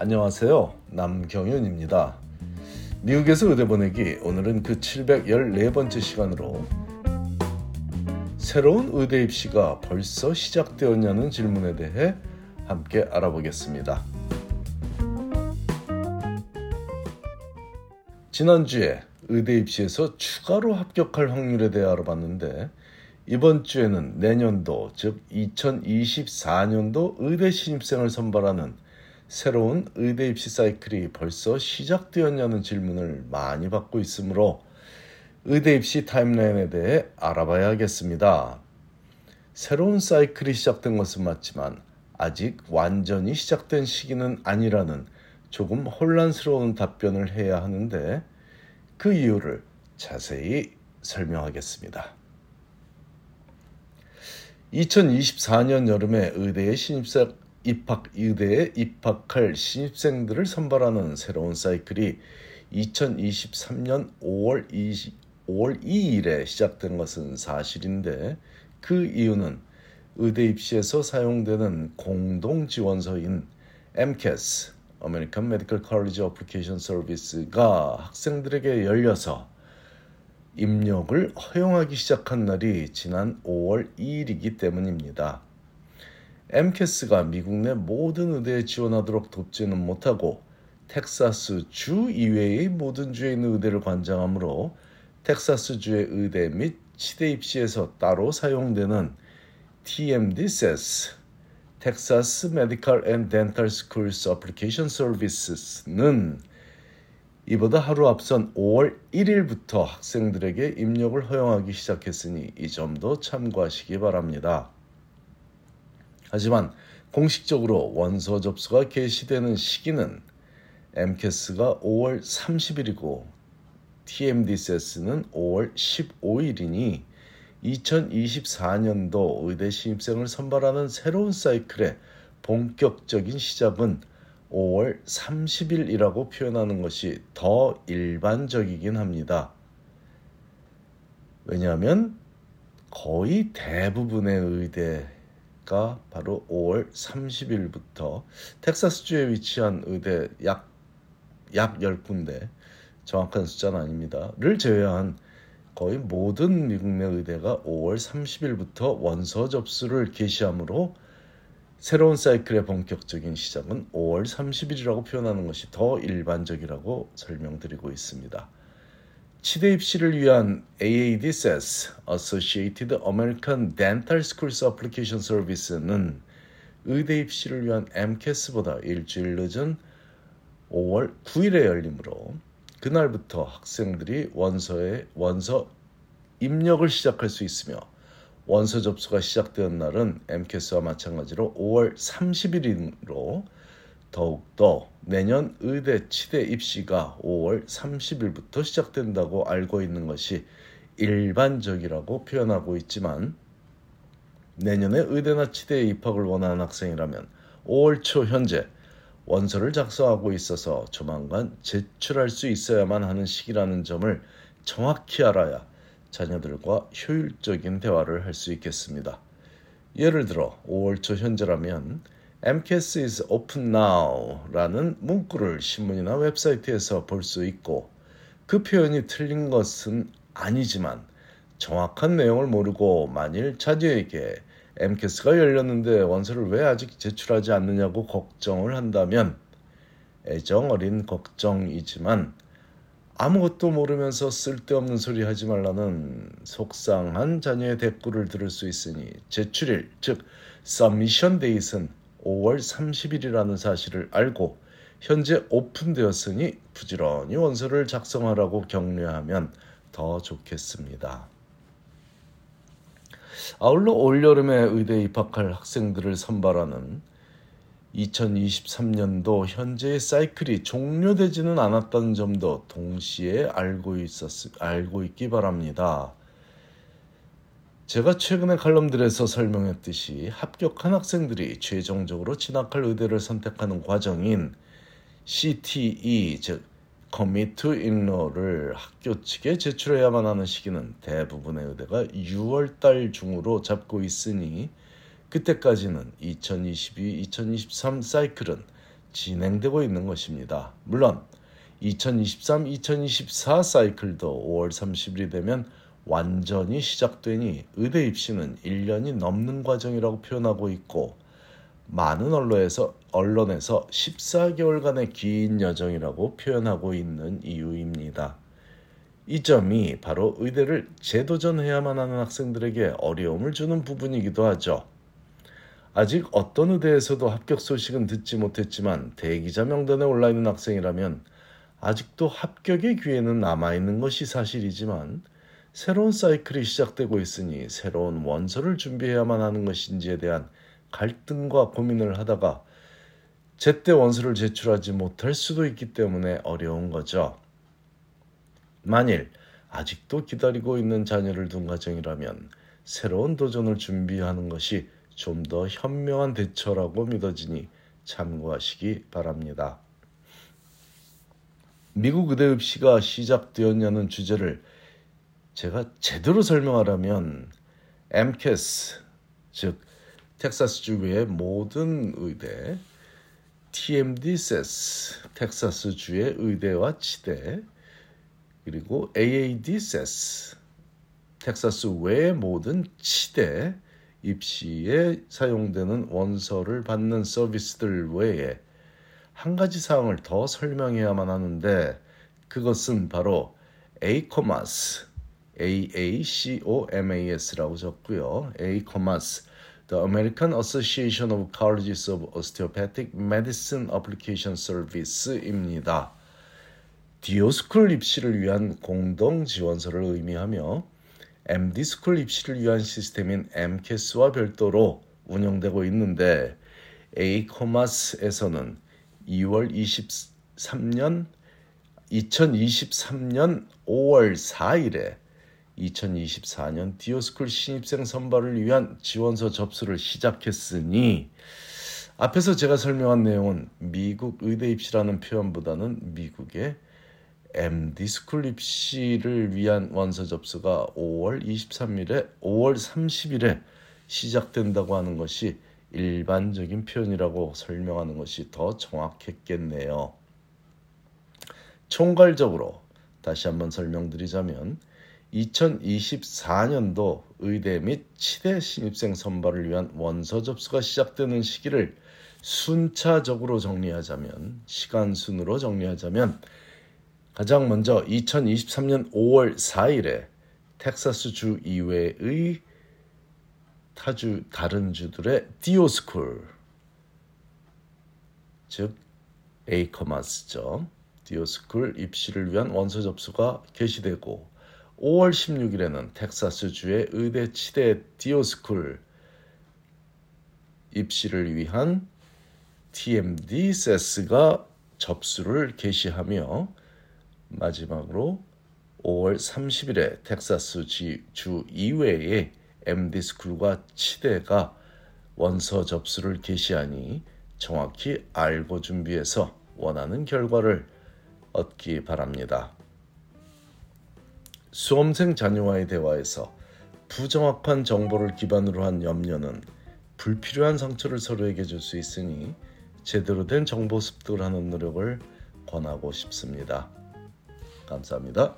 안녕하세요. 남경윤입니다. 미국에서 의대 보내기 오늘은 그 714번째 시간으로 새로운 의대 입시가 벌써 시작되었냐는 질문에 대해 함께 알아보겠습니다. 지난주에 의대 입시에서 추가로 합격할 확률에 대해 알아봤는데 이번 주에는 내년도 즉 2024년도 의대 신입생을 선발하는 새로운 의대 입시 사이클이 벌써 시작되었냐는 질문을 많이 받고 있으므로 의대 입시 타임라인에 대해 알아봐야겠습니다. 새로운 사이클이 시작된 것은 맞지만 아직 완전히 시작된 시기는 아니라는 조금 혼란스러운 답변을 해야 하는데 그 이유를 자세히 설명하겠습니다. 2024년 여름에 의대에 신입생 입학 의대에 입학할 신입생들을 선발하는 새로운 사이클이 2023년 5월 20, 5월 2일에 시작된 것은 사실인데 그 이유는 의대 입시에서 사용되는 공동 지원서인 MCAS American Medical College Application Service가 학생들에게 열려서 입력을 허용하기 시작한 날이 지난 5월 2일이기 때문입니다. MCAS가 미국 내 모든 의대에 지원하도록 돕지는 못하고 텍사스 주 이외의 모든 주에 있는 의대를 관장하므로 텍사스 주의 의대 및 치대 입시에서 따로 사용되는 TMDSS Texas Medical and Dental Schools Application Services는 이보다 하루 앞선 5월 1일부터 학생들에게 입력을 허용하기 시작했으니 이 점도 참고하시기 바랍니다. 하지만 공식적으로 원서 접수가 개시되는 시기는 MCAS가 5월 30일이고 TMDSS는 5월 15일이니 2024년도 의대 신입생을 선발하는 새로운 사이클의 본격적인 시작은 5월 30일이라고 표현하는 것이 더 일반적이긴 합니다. 왜냐하면 거의 대부분의 의대 가 바로 5월 30일부터 텍사스주에 위치한 의대 약, 약 10군데, 정확한 숫자는 아닙니다. 를 제외한 거의 모든 미국 내 의대가 5월 30일부터 원서 접수를 개시하므로 새로운 사이클의 본격적인 시작은 5월 30일이라고 표현하는 것이 더 일반적이라고 설명드리고 있습니다. 치대 입시를 위한 AADSS Associated American Dental Schools Application Service는 의대 입시를 위한 MCAS보다 일주일 늦은 5월 9일에 열리므로 그날부터 학생들이 원서에 원서 입력을 시작할 수 있으며 원서 접수가 시작된 날은 MCAS와 마찬가지로 5월 30일이므로 더욱더 내년 의대 치대 입시가 5월 30일부터 시작된다고 알고 있는 것이 일반적이라고 표현하고 있지만 내년에 의대나 치대에 입학을 원하는 학생이라면 5월 초 현재 원서를 작성하고 있어서 조만간 제출할 수 있어야만 하는 시기라는 점을 정확히 알아야 자녀들과 효율적인 대화를 할 수 있겠습니다. 예를 들어 5월 초 현재라면 MCAS is open now라는 문구를 신문이나 웹사이트에서 볼 수 있고 그 표현이 틀린 것은 아니지만 정확한 내용을 모르고 만일 자녀에게 MCAS가 열렸는데 원서를 왜 아직 제출하지 않느냐고 걱정을 한다면 애정 어린 걱정이지만 아무것도 모르면서 쓸데없는 소리 하지 말라는 속상한 자녀의 대꾸를 들을 수 있으니 제출일 즉 submission date은 5월 30일이라는 사실을 알고 현재 오픈되었으니 부지런히 원서를 작성하라고 격려하면 더 좋겠습니다. 아울러 올여름에 의대에 입학할 학생들을 선발하는 2023년도 현재의 사이클이 종료되지는 않았다는 점도 동시에 알고 있었 알고 있기 바랍니다. 제가 최근에 칼럼들에서 설명했듯이 합격한 학생들이 최종적으로 진학할 의대를 선택하는 과정인 CTE 즉 Commit to Enroll을 학교 측에 제출해야만 하는 시기는 대부분의 의대가 6월 달 중으로 잡고 있으니 그때까지는 2022-2023 사이클은 진행되고 있는 것입니다. 물론 2023-2024 사이클도 5월 30일이 되면 완전히 시작되니 의대 입시는 1년이 넘는 과정이라고 표현하고 있고 많은 언론에서 언론에서 14개월간의 긴 여정이라고 표현하고 있는 이유입니다. 이 점이 바로 의대를 재도전해야만 하는 학생들에게 어려움을 주는 부분이기도 하죠. 아직 어떤 의대에서도 합격 소식은 듣지 못했지만 대기자 명단에 올라 있는 학생이라면 아직도 합격의 기회는 남아 있는 것이 사실이지만 새로운 사이클이 시작되고 있으니 새로운 원서를 준비해야만 하는 것인지에 대한 갈등과 고민을 하다가 제때 원서를 제출하지 못할 수도 있기 때문에 어려운 거죠. 만일 아직도 기다리고 있는 자녀를 둔 가정이라면 새로운 도전을 준비하는 것이 좀 더 현명한 대처라고 믿어지니 참고하시기 바랍니다. 미국 의대 입시가 시작되었냐는 주제를 제가 제대로 설명하라면 MCAS 즉 텍사스 주의 모든 의대, TMDSES 텍사스 주의 의대와 치대, 그리고 AADSES 텍사스 외의 모든 치대 입시에 사용되는 원서를 받는 서비스들 외에 한 가지 사항을 더 설명해야만 하는데 그것은 바로 ACOMAS, AACOMAS라고 적고요. ACOMAS, The American Association of Colleges of Osteopathic Medicine Application Service입니다. DO school 입시를 위한 공동 지원서를 의미하며 MD school 입시를 위한 시스템인 AMCAS와 별도로 운영되고 있는데 AACOMAS에서는 2월 23년 2023년 5월 4일에 2024년 DO school 신입생 선발을 위한 지원서 접수를 시작했으니 앞에서 제가 설명한 내용은 미국 의대 입시라는 표현보다는 미국의 MD school 입시를 위한 원서 접수가 5월 23일에 5월 30일에 시작된다고 하는 것이 일반적인 표현이라고 설명하는 것이 더 정확했겠네요. 총괄적으로 다시 한번 설명드리자면 2024년도 의대 및 치대 신입생 선발을 위한 원서 접수가 시작되는 시기를 순차적으로 정리하자면 시간 순으로 정리하자면 가장 먼저 2023년 5월 4일에 텍사스 주 이외의 타주 다른 주들의 DO school 즉 AACOMAS죠. DO school 입시를 위한 원서 접수가 개시되고 5월 16일에는 텍사스 주의 의대 치대 DO school 입시를 위한 TMD 세스가 접수를 개시하며 마지막으로 5월 30일에 텍사스 주 이외에 MD 스쿨과 치대가 원서 접수를 개시하니 정확히 알고 준비해서 원하는 결과를 얻기 바랍니다. 수험생 자녀와의 대화에서 부정확한 정보를 기반으로 한 염려는 불필요한 상처를 서로에게 줄 수 있으니 제대로 된 정보 습득을 하는 노력을 권하고 싶습니다. 감사합니다.